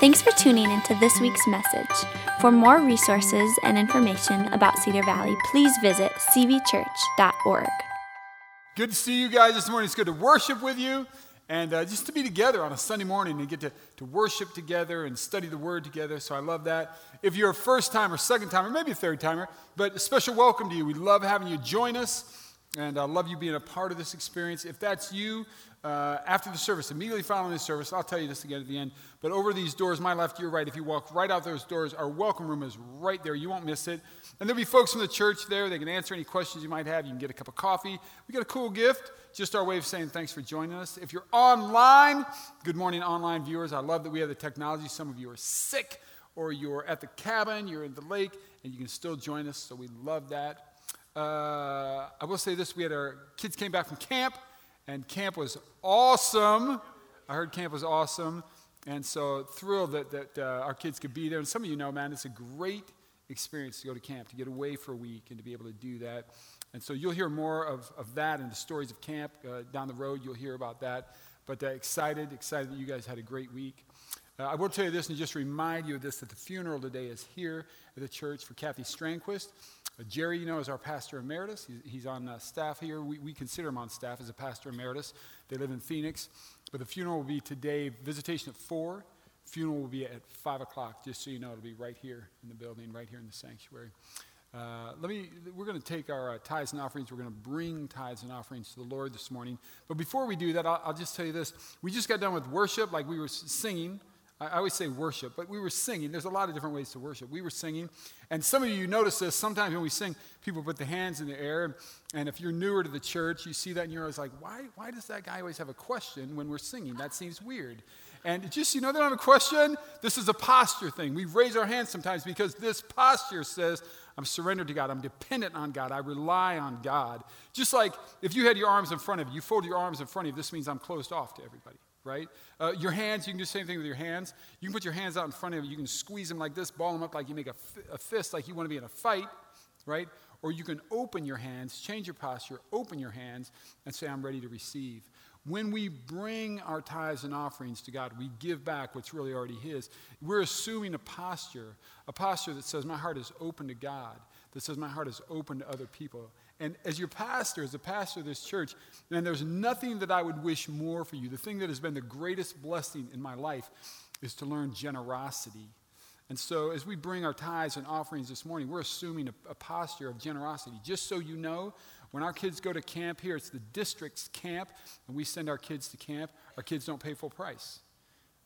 Thanks for tuning into this week's message. For more resources and information about Cedar Valley, please visit cvchurch.org. Good to see you guys this morning. It's good to worship with you and uh, just to be together on a Sunday morning and get to, to worship together and study the Word together. So I love that. If you're a first timer, second timer, maybe a third timer, but a special welcome to you. We love having you join us. And I love you being a part of this experience. If that's you, uh, after the service, immediately following the service, I'll tell you this again at the end. But over these doors, my left, your right, if you walk right out those doors, our welcome room is right there. You won't miss it. And there'll be folks from the church there. They can answer any questions you might have. You can get a cup of coffee. We got a cool gift, just our way of saying thanks for joining us. If you're online, good morning, online viewers. I love that we have the technology. Some of you are sick, or you're at the cabin, you're in the lake, and you can still join us. So we love that. Uh, I will say this: we had our kids came back from camp and camp was awesome. I heard camp was awesome. And so thrilled that, that uh, our kids could be there. And some of you know, man, it's a great experience to go to camp, to get away for a week and to be able to do that. And so you'll hear more of, of that and the stories of camp uh, down the road. You'll hear about that. But uh, excited, excited that you guys had a great week. Uh, I will tell you this and just remind you of this that the funeral today is here at the church for Kathy Strangquist. Uh, Jerry, you know, is our pastor emeritus. He's, he's on uh, staff here. We, we consider him on staff as a pastor emeritus. They live in Phoenix. But the funeral will be today, visitation at 4. Funeral will be at 5 o'clock, just so you know. It'll be right here in the building, right here in the sanctuary. Uh, let me, we're going to take our uh, tithes and offerings. We're going to bring tithes and offerings to the Lord this morning. But before we do that, I'll, I'll just tell you this. We just got done with worship, like we were singing. I always say worship, but we were singing. There's a lot of different ways to worship. We were singing. And some of you notice this. Sometimes when we sing, people put their hands in the air. And if you're newer to the church, you see that and you're always like, why, why does that guy always have a question when we're singing? That seems weird. And just, you know, they don't have a question. This is a posture thing. We raise our hands sometimes because this posture says, I'm surrendered to God. I'm dependent on God. I rely on God. Just like if you had your arms in front of you, you fold your arms in front of you, this means I'm closed off to everybody right? Uh, your hands, you can do the same thing with your hands. You can put your hands out in front of you. You can squeeze them like this, ball them up like you make a, a fist, like you want to be in a fight, right? Or you can open your hands, change your posture, open your hands, and say, I'm ready to receive. When we bring our tithes and offerings to God, we give back what's really already His. We're assuming a posture, a posture that says, My heart is open to God, that says, My heart is open to other people. And as your pastor, as a pastor of this church, man, there's nothing that I would wish more for you. The thing that has been the greatest blessing in my life is to learn generosity. And so, as we bring our tithes and offerings this morning, we're assuming a, a, posture of generosity. Just so you know, when our kids go to camp here, it's the district's camp, and we send our kids to camp, our kids don't pay full price.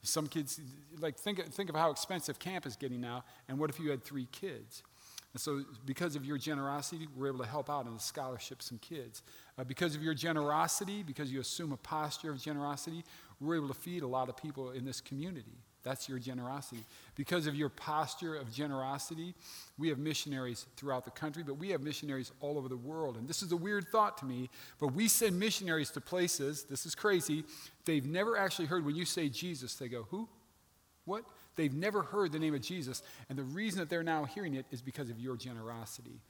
Some kids, like, think, think of how expensive camp is getting now, and what if you had three kids? And so, because of your generosity, we're able to help out in the scholarship some kids. Uh, because of your generosity, because you assume a posture of generosity, we're able to feed a lot of people in this community. That's your generosity. Because of your posture of generosity, we have missionaries throughout the country, but we have missionaries all over the world. And this is a weird thought to me, but we send missionaries to places, this is crazy, they've never actually heard when you say Jesus, they go, Who? What? They've never heard the name of Jesus. And the reason that they're now hearing it is because of your generosity.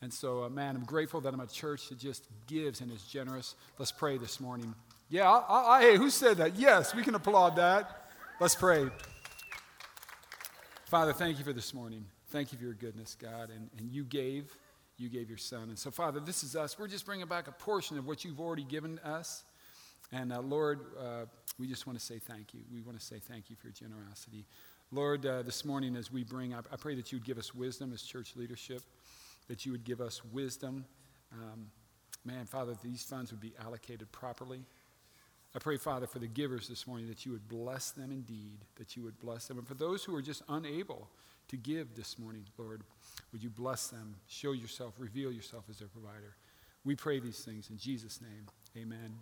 And so, uh, man, I'm grateful that I'm a church that just gives and is generous. Let's pray this morning. Yeah, I, I, hey, who said that? Yes, we can applaud that. Let's pray. Father, thank you for this morning. Thank you for your goodness, God. And, and you gave, you gave your son. And so, Father, this is us. We're just bringing back a portion of what you've already given us. And uh, Lord, uh, we just want to say thank you. We want to say thank you for your generosity. Lord, uh, this morning as we bring, I, I, pray that you would give us wisdom as church leadership, that you would give us wisdom. Um, man, Father, these funds would be allocated properly. I pray, Father, for the givers this morning that you would bless them indeed, that you would bless them. And for those who are just unable to give this morning, Lord, would you bless them, show yourself, reveal yourself as their provider. We pray these things in Jesus' name. Amen.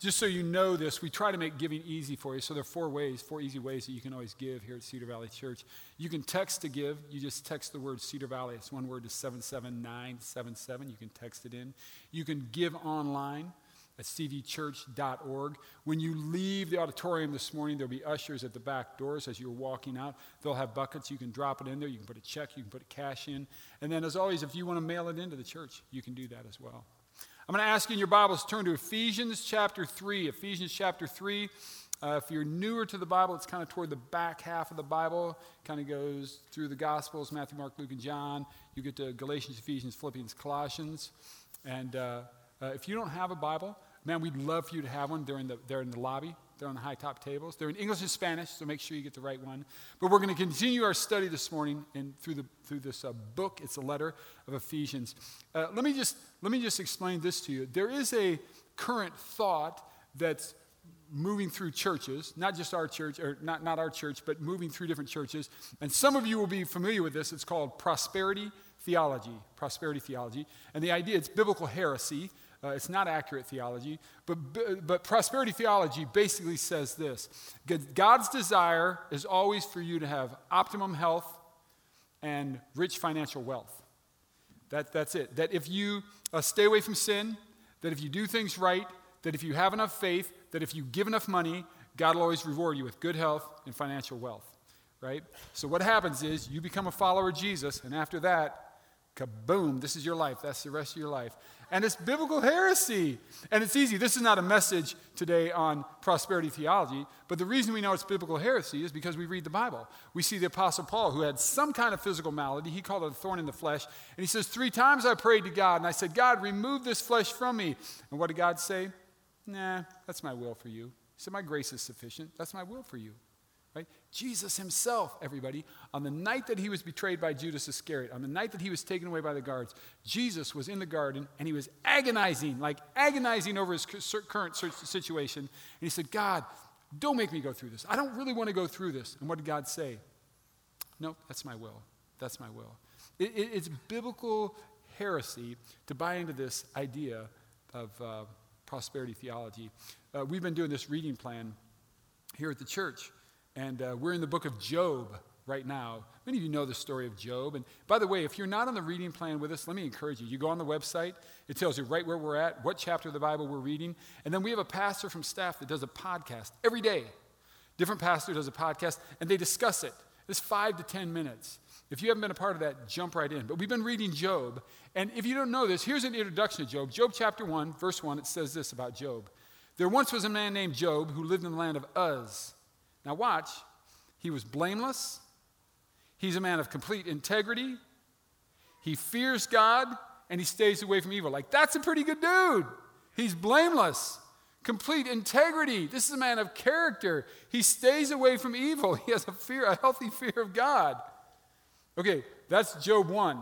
Just so you know this, we try to make giving easy for you. So there are four ways, four easy ways that you can always give here at Cedar Valley Church. You can text to give. You just text the word Cedar Valley. It's one word to 77977. You can text it in. You can give online at cvchurch.org. When you leave the auditorium this morning, there'll be ushers at the back doors as you're walking out. They'll have buckets. You can drop it in there. You can put a check. You can put a cash in. And then, as always, if you want to mail it into the church, you can do that as well. I'm going to ask you in your Bibles turn to Ephesians chapter 3. Ephesians chapter 3. Uh, if you're newer to the Bible, it's kind of toward the back half of the Bible. Kind of goes through the Gospels Matthew, Mark, Luke, and John. You get to Galatians, Ephesians, Philippians, Colossians. And uh, uh, if you don't have a Bible, man, we'd love for you to have one. They're in the, they're in the lobby, they're on the high top tables. They're in English and Spanish, so make sure you get the right one. But we're going to continue our study this morning in, through, the, through this uh, book. It's a letter of Ephesians. Uh, let, me just, let me just explain this to you. There is a current thought that's moving through churches, not just our church, or not, not our church, but moving through different churches. And some of you will be familiar with this. It's called prosperity theology. Prosperity theology. And the idea, it's biblical heresy. Uh, it's not accurate theology, but, but prosperity theology basically says this God's desire is always for you to have optimum health and rich financial wealth. That, that's it. That if you uh, stay away from sin, that if you do things right, that if you have enough faith, that if you give enough money, God will always reward you with good health and financial wealth, right? So what happens is you become a follower of Jesus, and after that, kaboom, this is your life. That's the rest of your life. And it's biblical heresy. And it's easy. This is not a message today on prosperity theology, but the reason we know it's biblical heresy is because we read the Bible. We see the Apostle Paul, who had some kind of physical malady. He called it a thorn in the flesh. And he says, Three times I prayed to God, and I said, God, remove this flesh from me. And what did God say? Nah, that's my will for you. He said, My grace is sufficient. That's my will for you. Right? Jesus himself, everybody, on the night that he was betrayed by Judas Iscariot, on the night that he was taken away by the guards, Jesus was in the garden and he was agonizing, like agonizing over his current situation. And he said, God, don't make me go through this. I don't really want to go through this. And what did God say? No, that's my will. That's my will. It, it, it's biblical heresy to buy into this idea of uh, prosperity theology. Uh, we've been doing this reading plan here at the church. And uh, we're in the book of Job right now. Many of you know the story of Job. And by the way, if you're not on the reading plan with us, let me encourage you. You go on the website, it tells you right where we're at, what chapter of the Bible we're reading. And then we have a pastor from staff that does a podcast every day. Different pastor does a podcast, and they discuss it. It's five to 10 minutes. If you haven't been a part of that, jump right in. But we've been reading Job. And if you don't know this, here's an introduction to Job. Job chapter 1, verse 1, it says this about Job. There once was a man named Job who lived in the land of Uz. Now, watch. He was blameless. He's a man of complete integrity. He fears God and he stays away from evil. Like, that's a pretty good dude. He's blameless, complete integrity. This is a man of character. He stays away from evil. He has a fear, a healthy fear of God. Okay, that's Job 1.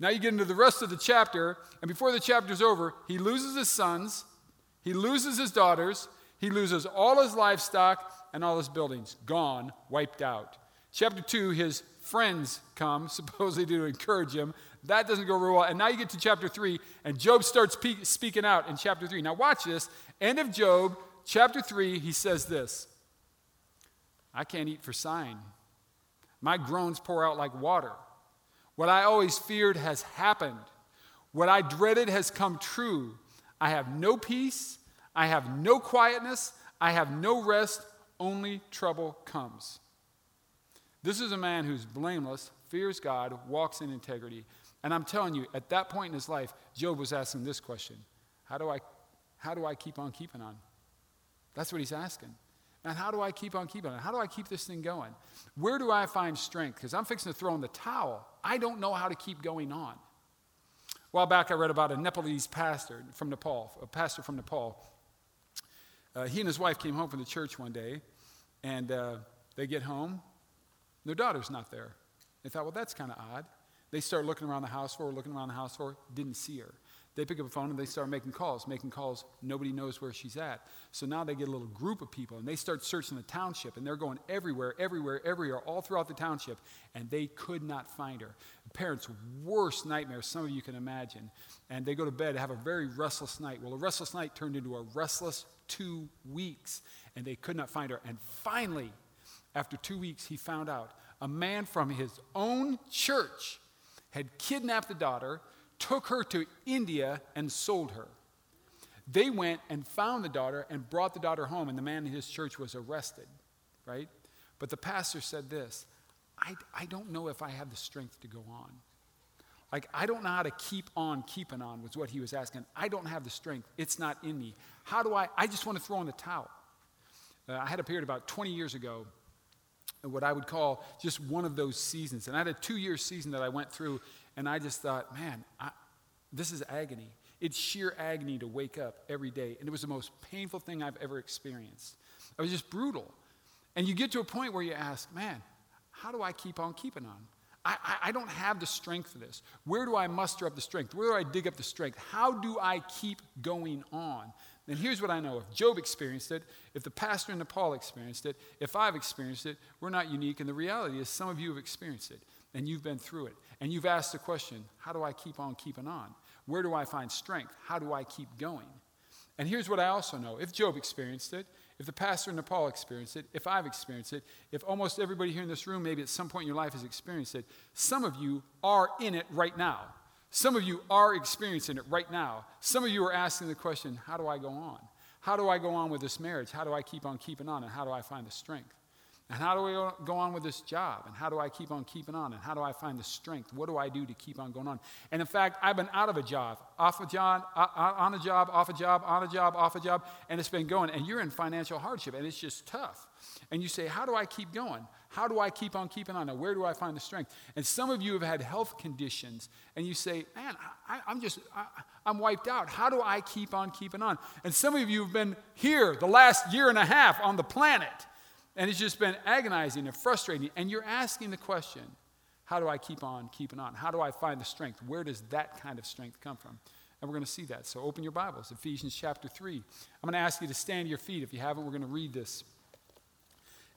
Now you get into the rest of the chapter, and before the chapter's over, he loses his sons, he loses his daughters, he loses all his livestock, and all his buildings gone, wiped out. Chapter 2, his friends come, supposedly to encourage him. That doesn't go real well. And now you get to chapter 3, and Job starts pe- speaking out in chapter 3. Now, watch this. End of Job, chapter 3, he says this I can't eat for sign. My groans pour out like water. What I always feared has happened. What I dreaded has come true. I have no peace. I have no quietness. I have no rest only trouble comes. This is a man who's blameless, fears God, walks in integrity. And I'm telling you, at that point in his life, Job was asking this question How do I, how do I keep on keeping on? That's what he's asking. And how do I keep on keeping on? How do I keep this thing going? Where do I find strength? Because I'm fixing to throw in the towel. I don't know how to keep going on. A while back, I read about a Nepalese pastor from Nepal, a pastor from Nepal. Uh, he and his wife came home from the church one day, and uh, they get home. Their daughter's not there. They thought, well, that's kind of odd. They start looking around the house for her, looking around the house for her, didn't see her. They pick up a phone and they start making calls, making calls. Nobody knows where she's at. So now they get a little group of people and they start searching the township and they're going everywhere, everywhere, everywhere, all throughout the township, and they could not find her. The parents' worst nightmare, some of you can imagine. And they go to bed, have a very restless night. Well, a restless night turned into a restless two weeks and they could not find her. And finally, after two weeks, he found out a man from his own church had kidnapped the daughter, took her to India, and sold her. They went and found the daughter and brought the daughter home, and the man in his church was arrested, right? But the pastor said this I, I don't know if I have the strength to go on. Like, I don't know how to keep on keeping on, was what he was asking. I don't have the strength. It's not in me. How do I? I just want to throw in the towel. Uh, I had a period about 20 years ago, what I would call just one of those seasons. And I had a two year season that I went through, and I just thought, man, I, this is agony. It's sheer agony to wake up every day. And it was the most painful thing I've ever experienced. It was just brutal. And you get to a point where you ask, man, how do I keep on keeping on? I, I, don't have the strength for this. Where do I muster up the strength? Where do I dig up the strength? How do I keep going on? And here's what I know if Job experienced it, if the pastor in Nepal experienced it, if I've experienced it, we're not unique. And the reality is, some of you have experienced it, and you've been through it. And you've asked the question how do I keep on keeping on? Where do I find strength? How do I keep going? And here's what I also know if Job experienced it, if the pastor in Nepal experienced it, if I've experienced it, if almost everybody here in this room, maybe at some point in your life, has experienced it, some of you are in it right now. Some of you are experiencing it right now. Some of you are asking the question, how do I go on? How do I go on with this marriage? How do I keep on keeping on? And how do I find the strength? And how do I go on with this job? And how do I keep on keeping on? And how do I find the strength? What do I do to keep on going on? And in fact, I've been out of a job, off a job, on a job, off a job, on a job, off a job, and it's been going. And you're in financial hardship, and it's just tough. And you say, How do I keep going? How do I keep on keeping on? Now, where do I find the strength? And some of you have had health conditions, and you say, Man, I, am just, I, I'm wiped out. How do I keep on keeping on? And some of you have been here the last year and a half on the planet and it's just been agonizing and frustrating. And you're asking the question how do I keep on keeping on? How do I find the strength? Where does that kind of strength come from? And we're going to see that. So open your Bibles, Ephesians chapter 3. I'm going to ask you to stand to your feet. If you haven't, we're going to read this.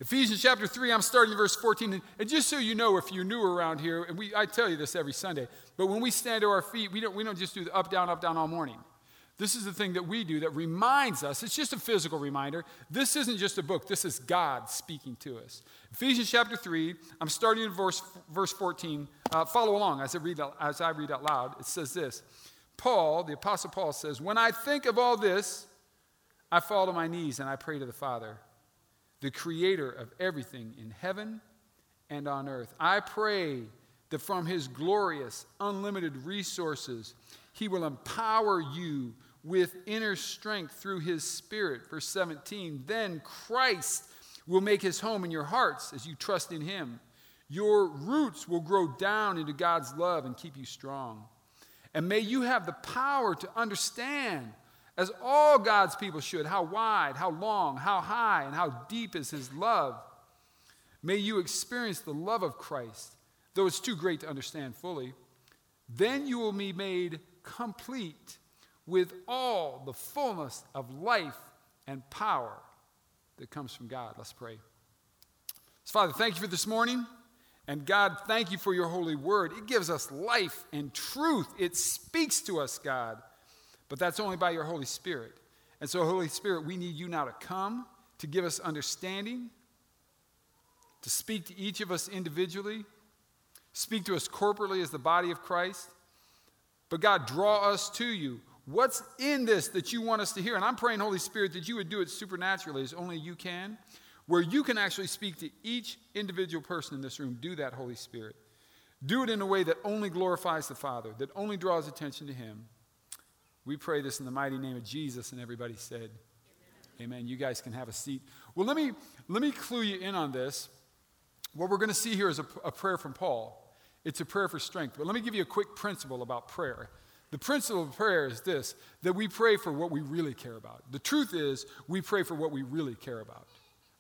Ephesians chapter 3, I'm starting in verse 14. And just so you know, if you're new around here, and we, I tell you this every Sunday, but when we stand to our feet, we don't, we don't just do the up, down, up, down all morning. This is the thing that we do that reminds us. It's just a physical reminder. This isn't just a book, this is God speaking to us. Ephesians chapter 3, I'm starting in verse, verse 14. Uh, follow along as I, read, as I read out loud. It says this Paul, the Apostle Paul says, When I think of all this, I fall to my knees and I pray to the Father, the creator of everything in heaven and on earth. I pray that from his glorious, unlimited resources, he will empower you with inner strength through his spirit. Verse 17, then Christ will make his home in your hearts as you trust in him. Your roots will grow down into God's love and keep you strong. And may you have the power to understand, as all God's people should, how wide, how long, how high, and how deep is his love. May you experience the love of Christ, though it's too great to understand fully. Then you will be made complete with all the fullness of life and power that comes from God. Let's pray. So, Father, thank you for this morning. And God, thank you for your holy word. It gives us life and truth. It speaks to us, God. But that's only by your Holy Spirit. And so, Holy Spirit, we need you now to come to give us understanding, to speak to each of us individually, speak to us corporately as the body of Christ. But God, draw us to you. What's in this that you want us to hear? And I'm praying, Holy Spirit, that you would do it supernaturally as only you can, where you can actually speak to each individual person in this room. Do that, Holy Spirit. Do it in a way that only glorifies the Father, that only draws attention to Him. We pray this in the mighty name of Jesus, and everybody said, Amen. Amen. You guys can have a seat. Well, let me, let me clue you in on this. What we're going to see here is a, a prayer from Paul. It's a prayer for strength. But let me give you a quick principle about prayer. The principle of prayer is this that we pray for what we really care about. The truth is, we pray for what we really care about,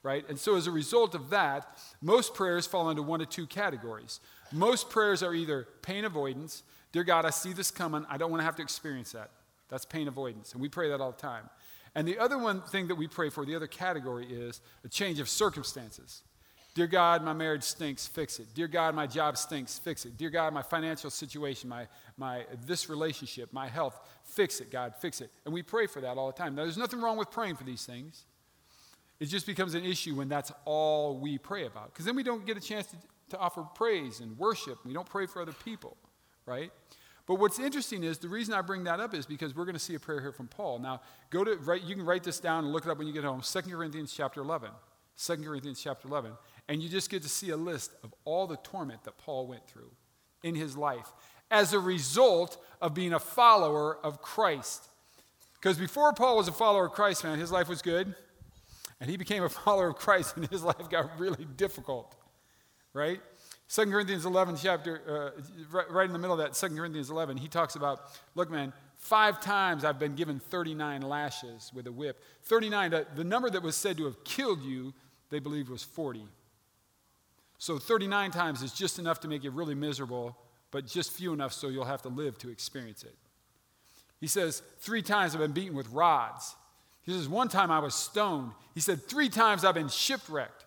right? And so as a result of that, most prayers fall into one of two categories. Most prayers are either pain avoidance, dear God, I see this coming, I don't want to have to experience that. That's pain avoidance, and we pray that all the time. And the other one thing that we pray for, the other category is a change of circumstances. Dear God, my marriage stinks, fix it. Dear God, my job stinks, fix it. Dear God, my financial situation, my, my this relationship, my health, fix it, God, fix it. And we pray for that all the time. Now, there's nothing wrong with praying for these things. It just becomes an issue when that's all we pray about. Because then we don't get a chance to, to offer praise and worship. We don't pray for other people, right? But what's interesting is the reason I bring that up is because we're going to see a prayer here from Paul. Now, go to write, you can write this down and look it up when you get home. 2 Corinthians chapter 11. 2 Corinthians chapter 11. And you just get to see a list of all the torment that Paul went through in his life as a result of being a follower of Christ. Because before Paul was a follower of Christ, man, his life was good. and he became a follower of Christ, and his life got really difficult, right? 2 Corinthians 11, chapter, uh, right, in the middle of that, 2 Corinthians 11, he talks about, look, man, five times I've been given 39 lashes with a whip. 39, the, the number that was said to have killed you, they believed was 40. So 39 times is just enough to make you really miserable, but just few enough so you'll have to live to experience it. He says, Three times I've been beaten with rods. He says, One time I was stoned. He said, Three times I've been shipwrecked.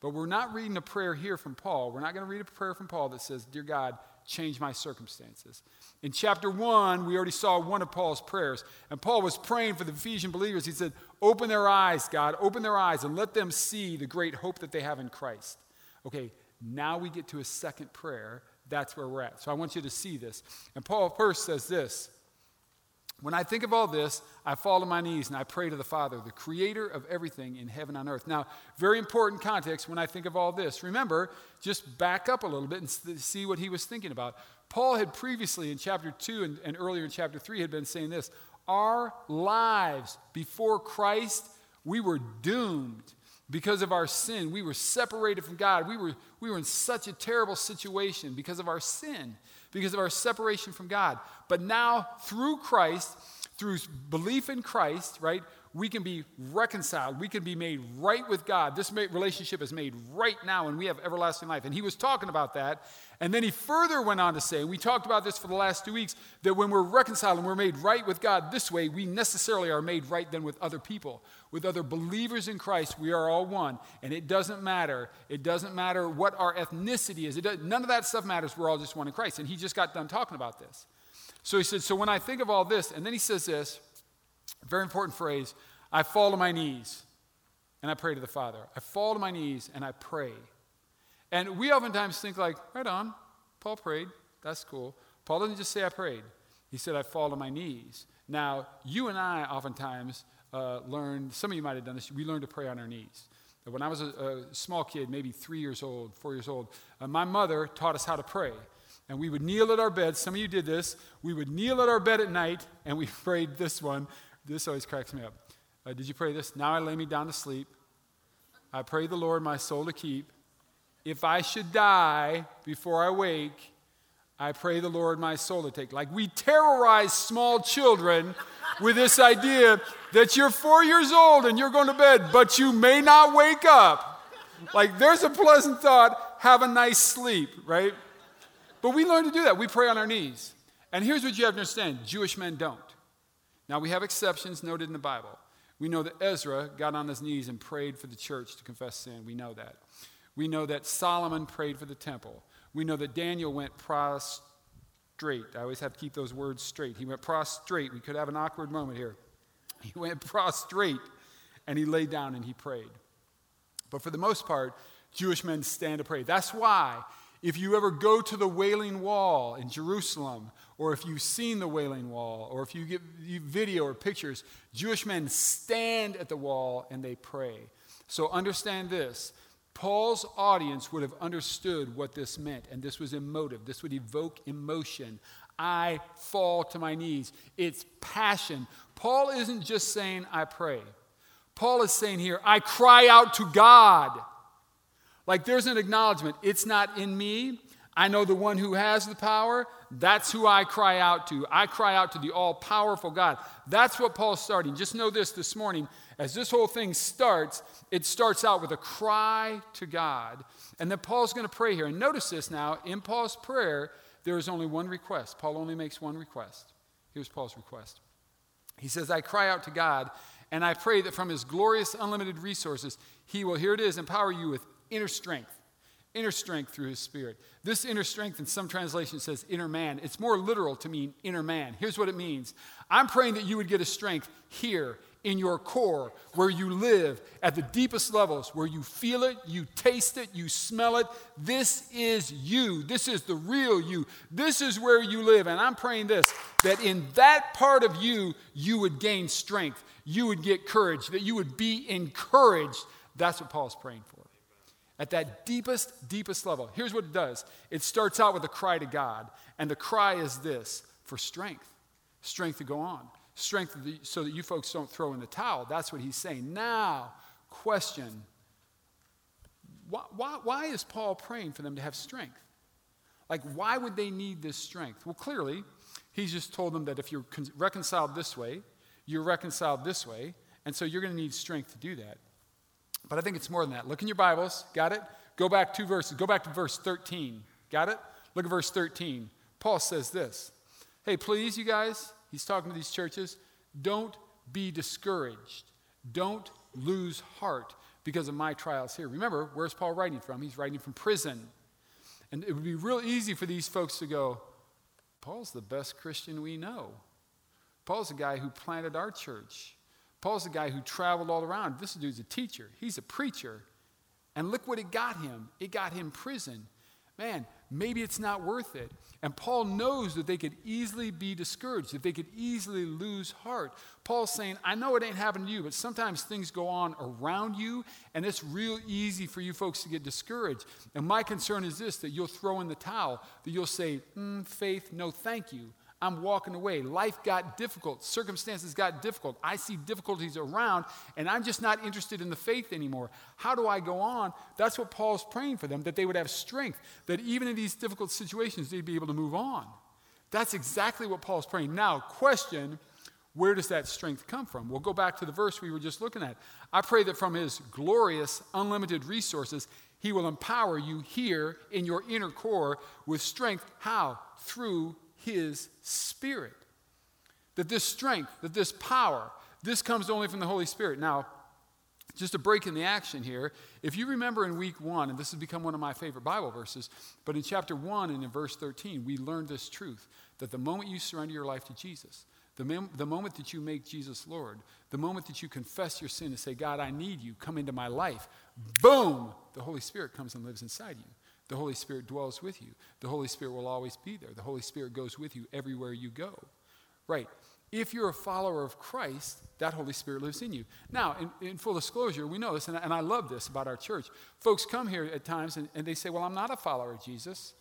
But we're not reading a prayer here from Paul. We're not going to read a prayer from Paul that says, Dear God, change my circumstances. In chapter 1, we already saw one of Paul's prayers. And Paul was praying for the Ephesian believers. He said, Open their eyes, God, open their eyes and let them see the great hope that they have in Christ. Okay, now we get to a second prayer. That's where we're at. So I want you to see this. And Paul first says this when I think of all this, I fall on my knees and I pray to the Father, the creator of everything in heaven and earth. Now, very important context when I think of all this. Remember, just back up a little bit and see what he was thinking about. Paul had previously in chapter 2 and, and earlier in chapter 3 had been saying this Our lives before Christ, we were doomed because of our sin. We were separated from God. We were, we were in such a terrible situation because of our sin because of our separation from God. But now, through Christ, through belief in Christ, right, we can be reconciled. We can be made right with God. This relationship is made right now, and we have everlasting life. And he was talking about that. And then he further went on to say, we talked about this for the last two weeks, that when we're reconciled and we're made right with God this way, we necessarily are made right then with other people with other believers in Christ, we are all one. And it doesn't matter. It doesn't matter what our ethnicity is. Does, none of that stuff matters. We're all just one in Christ. And he just got done talking about this. So he said, So when I think of all this, and then he says this very important phrase I fall to my knees and I pray to the Father. I fall to my knees and I pray. And we oftentimes think, like, right on, Paul prayed. That's cool. Paul didn't just say I prayed, he said I fall to my knees. Now, you and I oftentimes uh, learned, some of you might have done this, we learned to pray on our knees. When I was a, a small kid, maybe three years old, four years old, uh, my mother taught us how to pray. And we would kneel at our bed. Some of you did this. We would kneel at our bed at night and we prayed this one. This always cracks me up. Uh, did you pray this? Now I lay me down to sleep. I pray the Lord my soul to keep. If I should die before I wake, I pray the Lord my soul to take. Like we terrorize small children with this idea that you're four years old and you're going to bed, but you may not wake up. Like there's a pleasant thought, have a nice sleep, right? But we learn to do that. We pray on our knees. And here's what you have to understand Jewish men don't. Now, we have exceptions noted in the Bible. We know that Ezra got on his knees and prayed for the church to confess sin. We know that. We know that Solomon prayed for the temple. We know that Daniel went prostrate. I always have to keep those words straight. He went prostrate. We could have an awkward moment here. He went prostrate and he laid down and he prayed. But for the most part, Jewish men stand to pray. That's why, if you ever go to the Wailing Wall in Jerusalem, or if you've seen the Wailing Wall, or if you get video or pictures, Jewish men stand at the wall and they pray. So understand this Paul's audience would have understood what this meant, and this was emotive. This would evoke emotion. I fall to my knees. It's passion. Paul isn't just saying, I pray. Paul is saying here, I cry out to God. Like there's an acknowledgement. It's not in me. I know the one who has the power. That's who I cry out to. I cry out to the all powerful God. That's what Paul's starting. Just know this this morning. As this whole thing starts, it starts out with a cry to God. And then Paul's going to pray here. And notice this now in Paul's prayer, there is only one request. Paul only makes one request. Here's Paul's request He says, I cry out to God, and I pray that from his glorious, unlimited resources, he will, here it is, empower you with inner strength inner strength through his spirit. This inner strength, in some translations, says inner man. It's more literal to mean inner man. Here's what it means I'm praying that you would get a strength here in your core, where you live at the deepest levels, where you feel it, you taste it, you smell it. This is you. This is the real you. This is where you live. And I'm praying this that in that part of you, you would gain strength, you would get courage, that you would be encouraged. That's what Paul's praying for. At that deepest, deepest level. Here's what it does it starts out with a cry to God, and the cry is this for strength strength to go on strength so that you folks don't throw in the towel. That's what he's saying. Now, question why, why, why is Paul praying for them to have strength? Like, why would they need this strength? Well, clearly, he's just told them that if you're con- reconciled this way, you're reconciled this way, and so you're going to need strength to do that. But I think it's more than that. Look in your Bibles. Got it? Go back two verses. Go back to verse 13. Got it? Look at verse 13. Paul says this Hey, please, you guys, he's talking to these churches, don't be discouraged. Don't lose heart because of my trials here. Remember, where's Paul writing from? He's writing from prison. And it would be real easy for these folks to go, Paul's the best Christian we know. Paul's the guy who planted our church. Paul's the guy who traveled all around. This dude's a teacher, he's a preacher. And look what it got him it got him prison. Man, maybe it's not worth it. And Paul knows that they could easily be discouraged, that they could easily lose heart. Paul's saying, I know it ain't happening to you, but sometimes things go on around you, and it's real easy for you folks to get discouraged. And my concern is this that you'll throw in the towel, that you'll say, mm, faith, no thank you. I'm walking away. Life got difficult. Circumstances got difficult. I see difficulties around, and I'm just not interested in the faith anymore. How do I go on? That's what Paul's praying for them, that they would have strength, that even in these difficult situations, they'd be able to move on. That's exactly what Paul's praying. Now, question where does that strength come from? We'll go back to the verse we were just looking at. I pray that from his glorious, unlimited resources, he will empower you here in your inner core with strength. How? Through his Spirit. That this strength, that this power, this comes only from the Holy Spirit. Now, just a break in the action here. If you remember in week one, and this has become one of my favorite Bible verses, but in chapter one and in verse 13, we learned this truth that the moment you surrender your life to Jesus, the, mem- the moment that you make Jesus Lord, the moment that you confess your sin and say, God, I need you, come into my life, boom, the Holy Spirit comes and lives inside you. The Holy Spirit dwells with you. The Holy Spirit will always be there. The Holy Spirit goes with you everywhere you go. Right. If you're a follower of Christ, that Holy Spirit lives in you. Now, in, in full disclosure, we know this, and, and, I love this about our church. Folks come here at times and, and they say, Well, I'm not a follower of Jesus.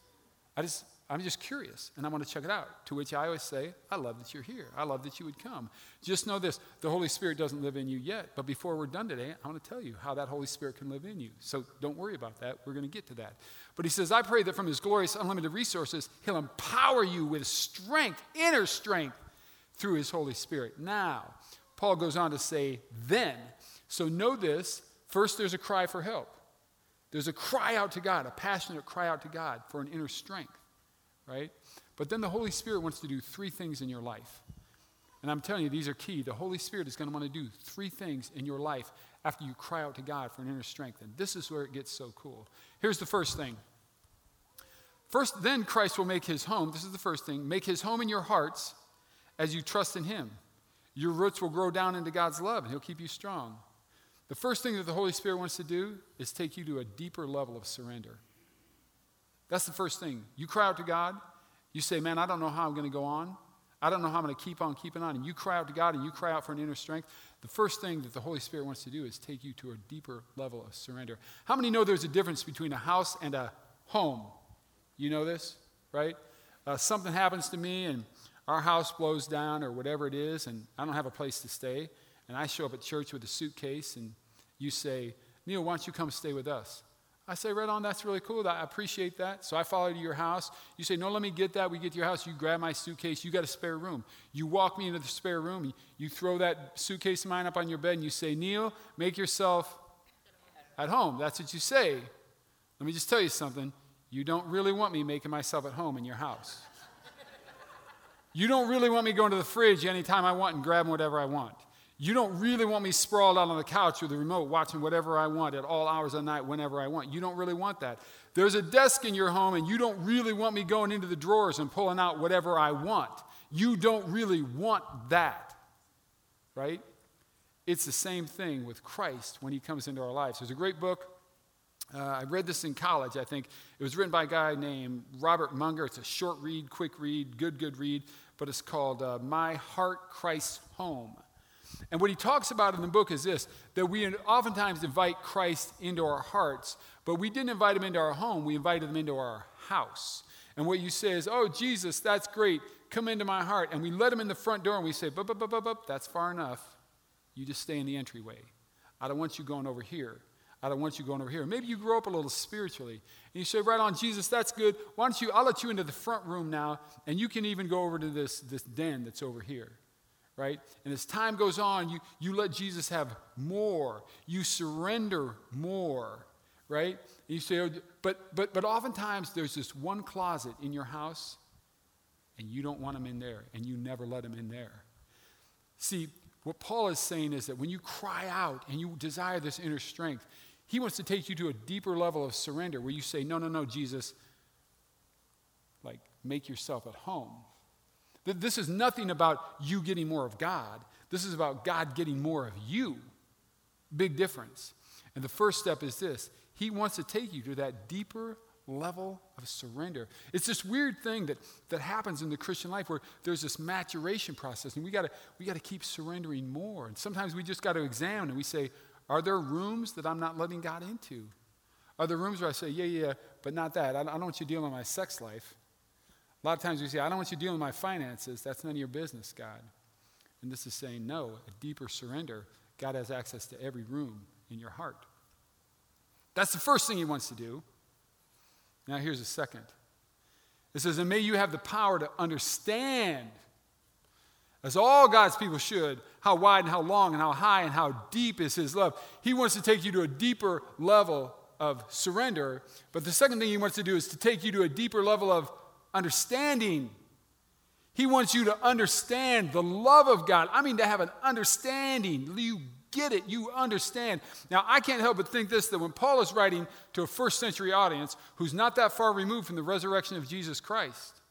I just, I'm just curious and I want to check it out. To which I always say, I love that you're here. I love that you would come. Just know this the Holy Spirit doesn't live in you yet, but before we're done today, I want to tell you how that Holy Spirit can live in you. So don't worry about that. We're going to get to that. But he says, I pray that from his glorious, unlimited resources, he'll empower you with strength, inner strength, through his Holy Spirit. Now, Paul goes on to say, then. So know this first, there's a cry for help. There's a cry out to God, a passionate cry out to God for an inner strength right? But then the Holy Spirit wants to do three things in your life. And I'm telling you, these are key. The Holy Spirit is going to want to do three things in your life after you cry out to God for an inner strength. And this is where it gets so cool. Here's the first thing. First, then Christ will make his home. This is the first thing. Make his home in your hearts as you trust in him. Your roots will grow down into God's love and he'll keep you strong. The first thing that the Holy Spirit wants to do is take you to a deeper level of surrender. That's the first thing. You cry out to God. You say, Man, I don't know how I'm going to go on. I don't know how I'm going to keep on keeping on. And you cry out to God and you cry out for an inner strength. The first thing that the Holy Spirit wants to do is take you to a deeper level of surrender. How many know there's a difference between a house and a home? You know this, right? Uh, something happens to me and our house blows down or whatever it is, and I don't have a place to stay. And I show up at church with a suitcase, and you say, Neil, why don't you come stay with us? I say, right on, that's really cool. I appreciate that. So I follow you to your house. You say, no, let me get that. We get to your house. You grab my suitcase. You got a spare room. You walk me into the spare room. You throw that suitcase of mine up on your bed and you say, Neil, make yourself at home. That's what you say. Let me just tell you something. You don't really want me making myself at home in your house. you don't really want me going to the fridge anytime I want and grabbing whatever I want. You don't really want me sprawled out on the couch with the remote watching whatever I want at all hours of the night, whenever I want. You don't really want that. There's a desk in your home, and you don't really want me going into the drawers and pulling out whatever I want. You don't really want that, right? It's the same thing with Christ when he comes into our lives. There's a great book. Uh, I read this in college, I think. It was written by a guy named Robert Munger. It's a short read, quick read, good, good read, but it's called uh, My Heart, Christ's Home. And what he talks about in the book is this that we oftentimes invite Christ into our hearts, but we didn't invite him into our home, we invited him into our house. And what you say is, Oh, Jesus, that's great. Come into my heart. And we let him in the front door and we say, Bup, bup, bup, bup, bup, that's far enough. You just stay in the entryway. I don't want you going over here. I don't want you going over here. Maybe you grow up a little spiritually. And you say, right on, Jesus, that's good. Why don't you, I'll let you into the front room now, and you can even go over to this, this den that's over here. Right? And as time goes on, you, you let Jesus have more. You surrender more. Right? And you say, oh, but, but, but oftentimes there's this one closet in your house, and you don't want him in there, and you never let him in there. See, what Paul is saying is that when you cry out and you desire this inner strength, he wants to take you to a deeper level of surrender where you say, No, no, no, Jesus, like make yourself at home. This is nothing about you getting more of God. This is about God getting more of you. Big difference. And the first step is this He wants to take you to that deeper level of surrender. It's this weird thing that, that happens in the Christian life where there's this maturation process, and we gotta, we gotta keep surrendering more. And sometimes we just gotta examine and we say, Are there rooms that I'm not letting God into? Are there rooms where I say, Yeah, yeah, but not that? I don't want you dealing with my sex life. A lot of times we say, I don't want you dealing with my finances. That's none of your business, God. And this is saying, No, a deeper surrender. God has access to every room in your heart. That's the first thing He wants to do. Now, here's the second it says, And may you have the power to understand, as all God's people should, how wide and how long and how high and how deep is His love. He wants to take you to a deeper level of surrender. But the second thing He wants to do is to take you to a deeper level of understanding. He wants you to understand the love of God. I mean, to have an understanding. You get it, you understand. Now, I can't help but think this that when Paul is writing to a first century audience who's not that far removed from the resurrection of Jesus Christ,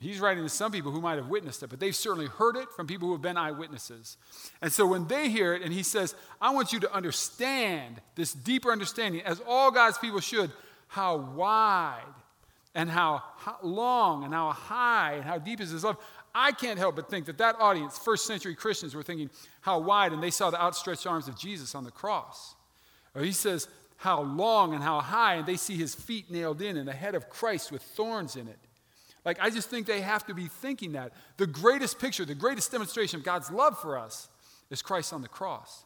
he's writing to some people who might have witnessed it, but they've certainly heard it from people who have been eyewitnesses. And so when they hear it, and he says, I want you to understand this deeper understanding, as all God's people should, how wide and how long and how high and how deep is his love. I can't help but think that that audience, first century Christians, were thinking how wide, and they saw the outstretched arms of Jesus on the cross. Or he says how long and how high, and they see his feet nailed in and the head of Christ with thorns in it. Like, I just think they have to be thinking that. The greatest picture, the greatest demonstration of God's love for us is Christ on the cross.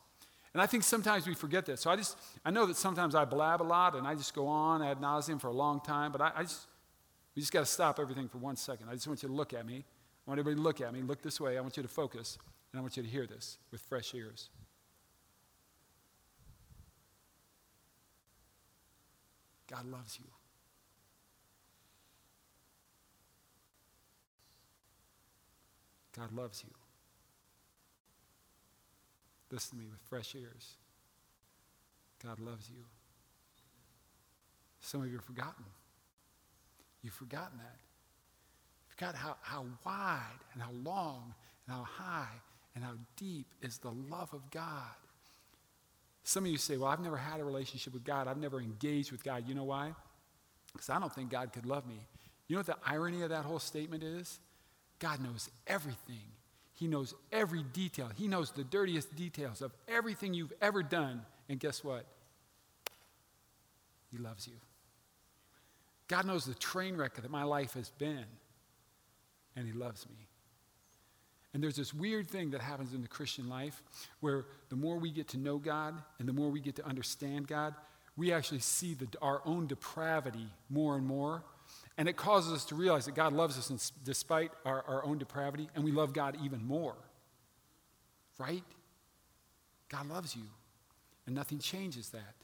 And I think sometimes we forget that. So I just, I know that sometimes I blab a lot and I just go on ad nauseum for a long time, but I, I just, we just got to stop everything for one second. I just want you to look at me. I want everybody to look at me. Look this way. I want you to focus. And I want you to hear this with fresh ears. God loves you. God loves you. Listen to me with fresh ears. God loves you. Some of you have forgotten. You've forgotten that. God, how, how wide and how long and how high and how deep is the love of God. Some of you say, Well, I've never had a relationship with God. I've never engaged with God. You know why? Because I don't think God could love me. You know what the irony of that whole statement is? God knows everything. He knows every detail. He knows the dirtiest details of everything you've ever done. And guess what? He loves you. God knows the train wreck that my life has been and He loves me. And there's this weird thing that happens in the Christian life where the more we get to know God and the more we get to understand God, we actually see the, our own depravity more and more. And it causes us to realize that God loves us in, despite our, our own depravity, and we love God even more. Right? God loves you, and nothing changes that.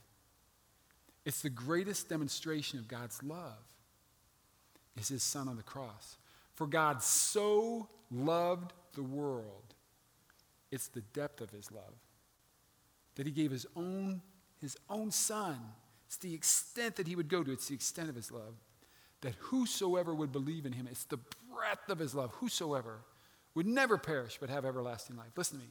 It's the greatest demonstration of God's love is his son on the cross. For God so loved the world, it's the depth of his love, that he gave his own, his own son. It's the extent that he would go to, it's the extent of his love. That whosoever would believe in him, it's the breadth of his love, whosoever would never perish but have everlasting life. Listen to me.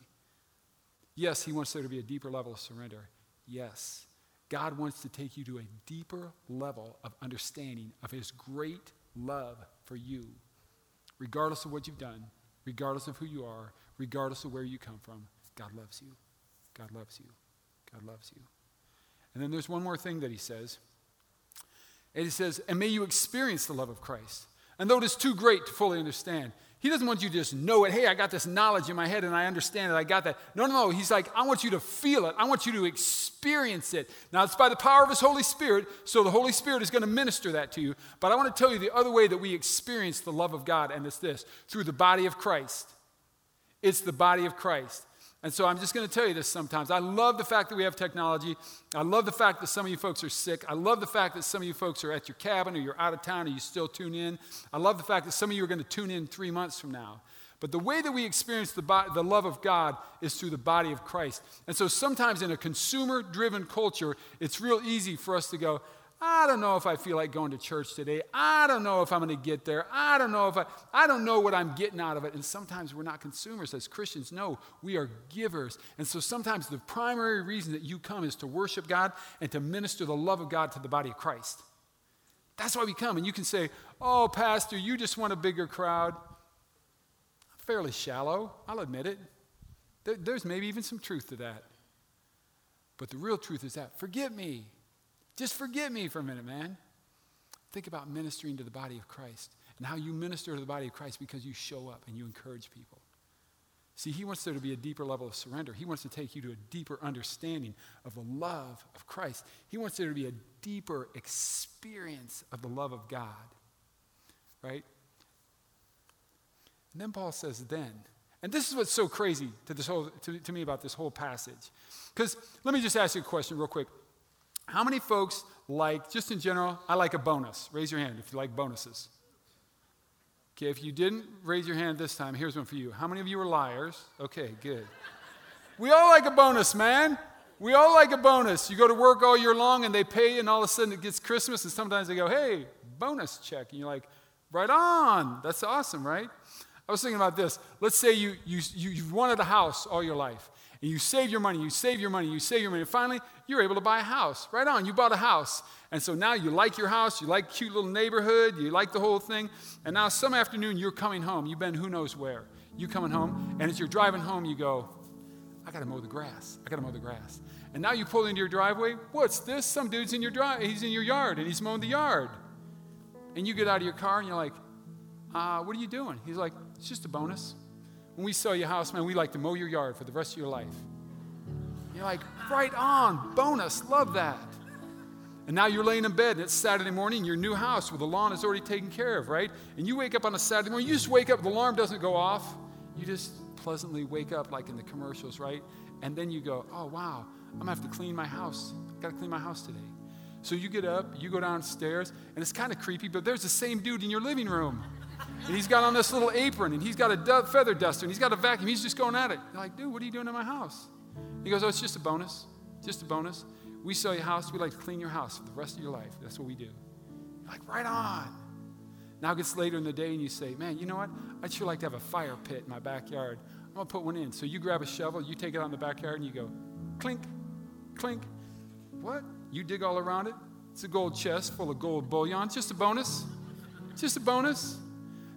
Yes, he wants there to be a deeper level of surrender. Yes. God wants to take you to a deeper level of understanding of his great love for you regardless of what you've done, regardless of who you are, regardless of where you come from, God loves you. God loves you. God loves you. And then there's one more thing that he says. And he says, and may you experience the love of Christ. And though it is too great to fully understand, He doesn't want you to just know it. Hey, I got this knowledge in my head and I understand it. I got that. No, no, no. He's like, I want you to feel it. I want you to experience it. Now, it's by the power of His Holy Spirit, so the Holy Spirit is going to minister that to you. But I want to tell you the other way that we experience the love of God, and it's this through the body of Christ. It's the body of Christ. And so I'm just going to tell you this sometimes. I love the fact that we have technology. I love the fact that some of you folks are sick. I love the fact that some of you folks are at your cabin or you're out of town or you still tune in. I love the fact that some of you are going to tune in three months from now. But the way that we experience the, bo- the love of God is through the body of Christ. And so sometimes in a consumer driven culture, it's real easy for us to go, I don't know if I feel like going to church today. I don't know if I'm going to get there. I don't know if I, I don't know what I'm getting out of it. And sometimes we're not consumers as Christians. No, we are givers. And so sometimes the primary reason that you come is to worship God and to minister the love of God to the body of Christ. That's why we come. And you can say, oh, Pastor, you just want a bigger crowd. Fairly shallow, I'll admit it. There, there's maybe even some truth to that. But the real truth is that, forgive me. Just forget me for a minute, man. Think about ministering to the body of Christ and how you minister to the body of Christ because you show up and you encourage people. See, he wants there to be a deeper level of surrender. He wants to take you to a deeper understanding of the love of Christ. He wants there to be a deeper experience of the love of God. Right? And then Paul says, then. And this is what's so crazy to, this whole, to, to me about this whole passage. Because let me just ask you a question real quick. How many folks like, just in general, I like a bonus? Raise your hand if you like bonuses. Okay, if you didn't raise your hand this time, here's one for you. How many of you are liars? Okay, good. we all like a bonus, man. We all like a bonus. You go to work all year long and they pay, and all of a sudden it gets Christmas, and sometimes they go, hey, bonus check. And you're like, right on. That's awesome, right? I was thinking about this. Let's say you, you, you, you've wanted a house all your life, and you save your money, you save your money, you save your money. And finally, you're able to buy a house. Right on, you bought a house. And so now you like your house, you like cute little neighborhood, you like the whole thing. And now some afternoon you're coming home. You've been who knows where. You coming home, and as you're driving home, you go, I gotta mow the grass. I gotta mow the grass. And now you pull into your driveway. What's this? Some dude's in your drive. He's in your yard, and he's mowing the yard. And you get out of your car, and you're like, uh, "What are you doing?" He's like, "It's just a bonus." When we sell you a house, man, we like to mow your yard for the rest of your life. You're like, right on, bonus, love that. And now you're laying in bed and it's Saturday morning, your new house where the lawn is already taken care of, right? And you wake up on a Saturday morning, you just wake up, the alarm doesn't go off. You just pleasantly wake up like in the commercials, right? And then you go, oh, wow, I'm gonna have to clean my house. I gotta clean my house today. So you get up, you go downstairs, and it's kind of creepy, but there's the same dude in your living room. And he's got on this little apron, and he's got a feather duster, and he's got a vacuum. He's just going at it. You're like, dude, what are you doing in my house? He goes, oh, it's just a bonus. Just a bonus. We sell your house. We like to clean your house for the rest of your life. That's what we do. You're like, right on. Now it gets later in the day, and you say, man, you know what? I'd sure like to have a fire pit in my backyard. I'm going to put one in. So you grab a shovel, you take it out in the backyard, and you go, clink, clink. What? You dig all around it? It's a gold chest full of gold bullion. It's just a bonus. It's just a bonus.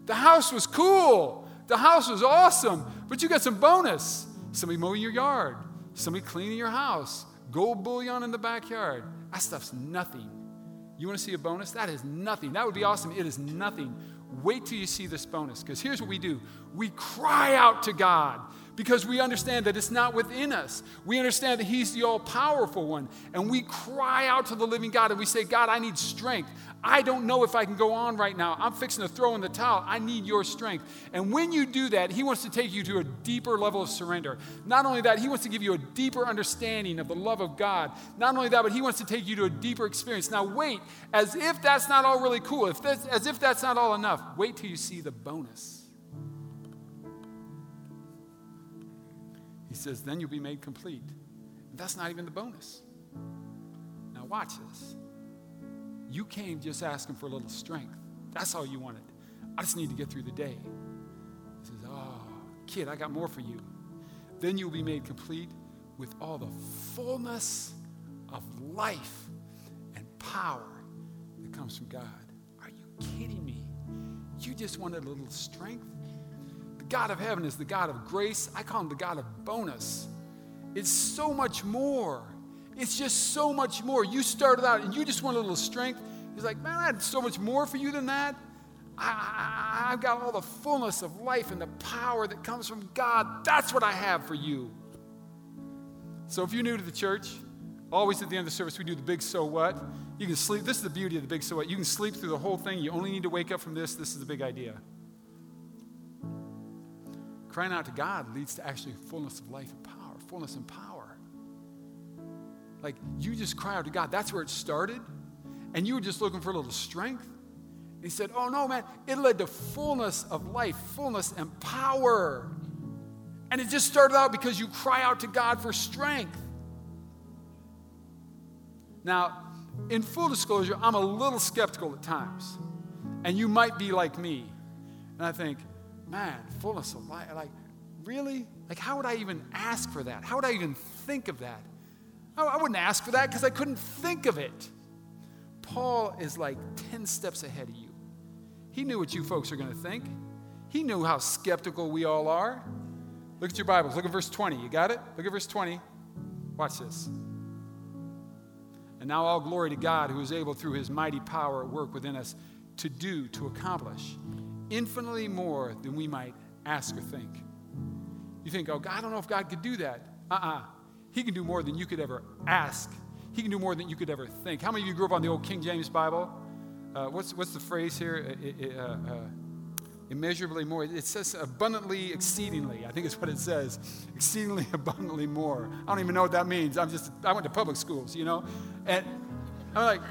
The house was cool. The house was awesome, but you got some bonus. Somebody mowing your yard, somebody cleaning your house, gold bullion in the backyard. That stuff's nothing. You want to see a bonus? That is nothing. That would be awesome. It is nothing. Wait till you see this bonus because here's what we do we cry out to God because we understand that it's not within us. We understand that He's the all powerful one. And we cry out to the living God and we say, God, I need strength. I don't know if I can go on right now. I'm fixing to throw in the towel. I need your strength. And when you do that, He wants to take you to a deeper level of surrender. Not only that, He wants to give you a deeper understanding of the love of God. Not only that, but He wants to take you to a deeper experience. Now, wait, as if that's not all really cool, if that's, as if that's not all enough, wait till you see the bonus. He says, then you'll be made complete. And that's not even the bonus. Now, watch this. You came just asking for a little strength. That's all you wanted. I just need to get through the day. He says, Oh, kid, I got more for you. Then you'll be made complete with all the fullness of life and power that comes from God. Are you kidding me? You just wanted a little strength? The God of heaven is the God of grace. I call him the God of bonus. It's so much more. It's just so much more. You started out and you just want a little strength. He's like, man, I had so much more for you than that. I, have got all the fullness of life and the power that comes from God. That's what I have for you. So if you're new to the church, always at the end of the service, we do the big so what. You can sleep. This is the beauty of the big so what. You can sleep through the whole thing. You only need to wake up from this. This is the big idea. Crying out to God leads to actually fullness of life and power, fullness and power. Like you just cry out to God. That's where it started. And you were just looking for a little strength. He said, Oh no, man, it led to fullness of life, fullness and power. And it just started out because you cry out to God for strength. Now, in full disclosure, I'm a little skeptical at times. And you might be like me. And I think, man, fullness of life. Like, really? Like, how would I even ask for that? How would I even think of that? I wouldn't ask for that because I couldn't think of it. Paul is like 10 steps ahead of you. He knew what you folks are going to think. He knew how skeptical we all are. Look at your Bibles. Look at verse 20. You got it? Look at verse 20. Watch this. And now all glory to God who is able through his mighty power at work within us to do, to accomplish infinitely more than we might ask or think. You think, oh, God, I don't know if God could do that. Uh uh-uh. uh He can do more than you could ever ask, He can do more than you could ever think. How many of you grew up on the old King James Bible? Uh, what's, what's the phrase here? Uh, uh, uh, immeasurably more. It says abundantly, exceedingly. I think it's what it says. Exceedingly, abundantly more. I don't even know what that means. I'm just, I went to public schools, you know? And I'm like,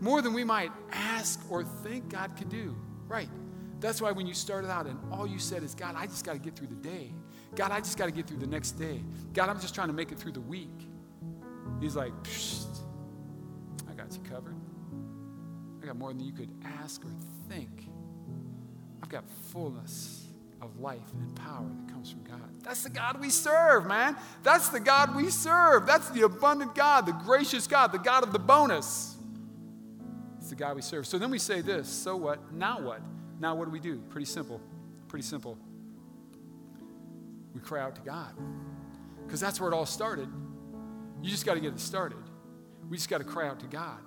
more than we might ask or think God could do. Right. That's why when you started out and all you said is, God, I just got to get through the day. God, I just got to get through the next day. God, I'm just trying to make it through the week. He's like, I got you covered. I got more than you could ask or think. I've got fullness of life and power that comes from God. That's the God we serve, man. That's the God we serve. That's the abundant God, the gracious God, the God of the bonus. It's the God we serve. So then we say this so what? Now what? Now what do we do? Pretty simple. Pretty simple. We cry out to God. Because that's where it all started. You just got to get it started. We just got to cry out to God.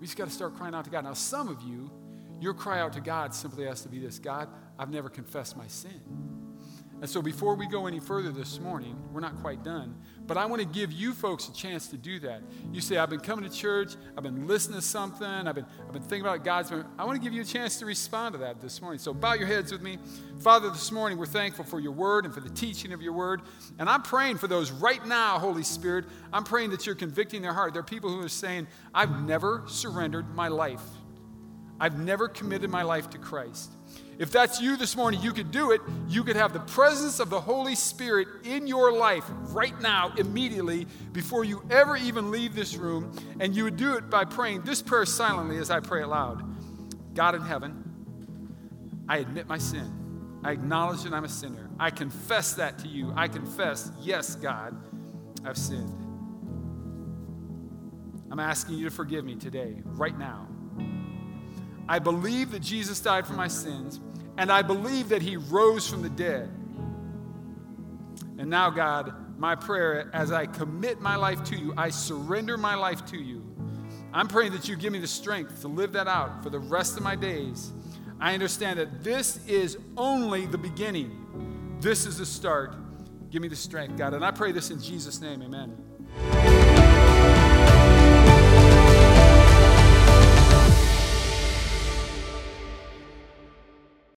We just got to start crying out to God. Now, some of you, your cry out to God simply has to be this God, I've never confessed my sin. And so, before we go any further this morning, we're not quite done, but I want to give you folks a chance to do that. You say, I've been coming to church, I've been listening to something, I've been, I've been thinking about God's. I want to give you a chance to respond to that this morning. So, bow your heads with me. Father, this morning we're thankful for your word and for the teaching of your word. And I'm praying for those right now, Holy Spirit. I'm praying that you're convicting their heart. There are people who are saying, I've never surrendered my life, I've never committed my life to Christ. If that's you this morning, you could do it. You could have the presence of the Holy Spirit in your life right now, immediately, before you ever even leave this room. And you would do it by praying this prayer silently as I pray aloud God in heaven, I admit my sin. I acknowledge that I'm a sinner. I confess that to you. I confess, yes, God, I've sinned. I'm asking you to forgive me today, right now. I believe that Jesus died for my sins, and I believe that he rose from the dead. And now, God, my prayer as I commit my life to you, I surrender my life to you. I'm praying that you give me the strength to live that out for the rest of my days. I understand that this is only the beginning. This is the start. Give me the strength, God. And I pray this in Jesus' name. Amen.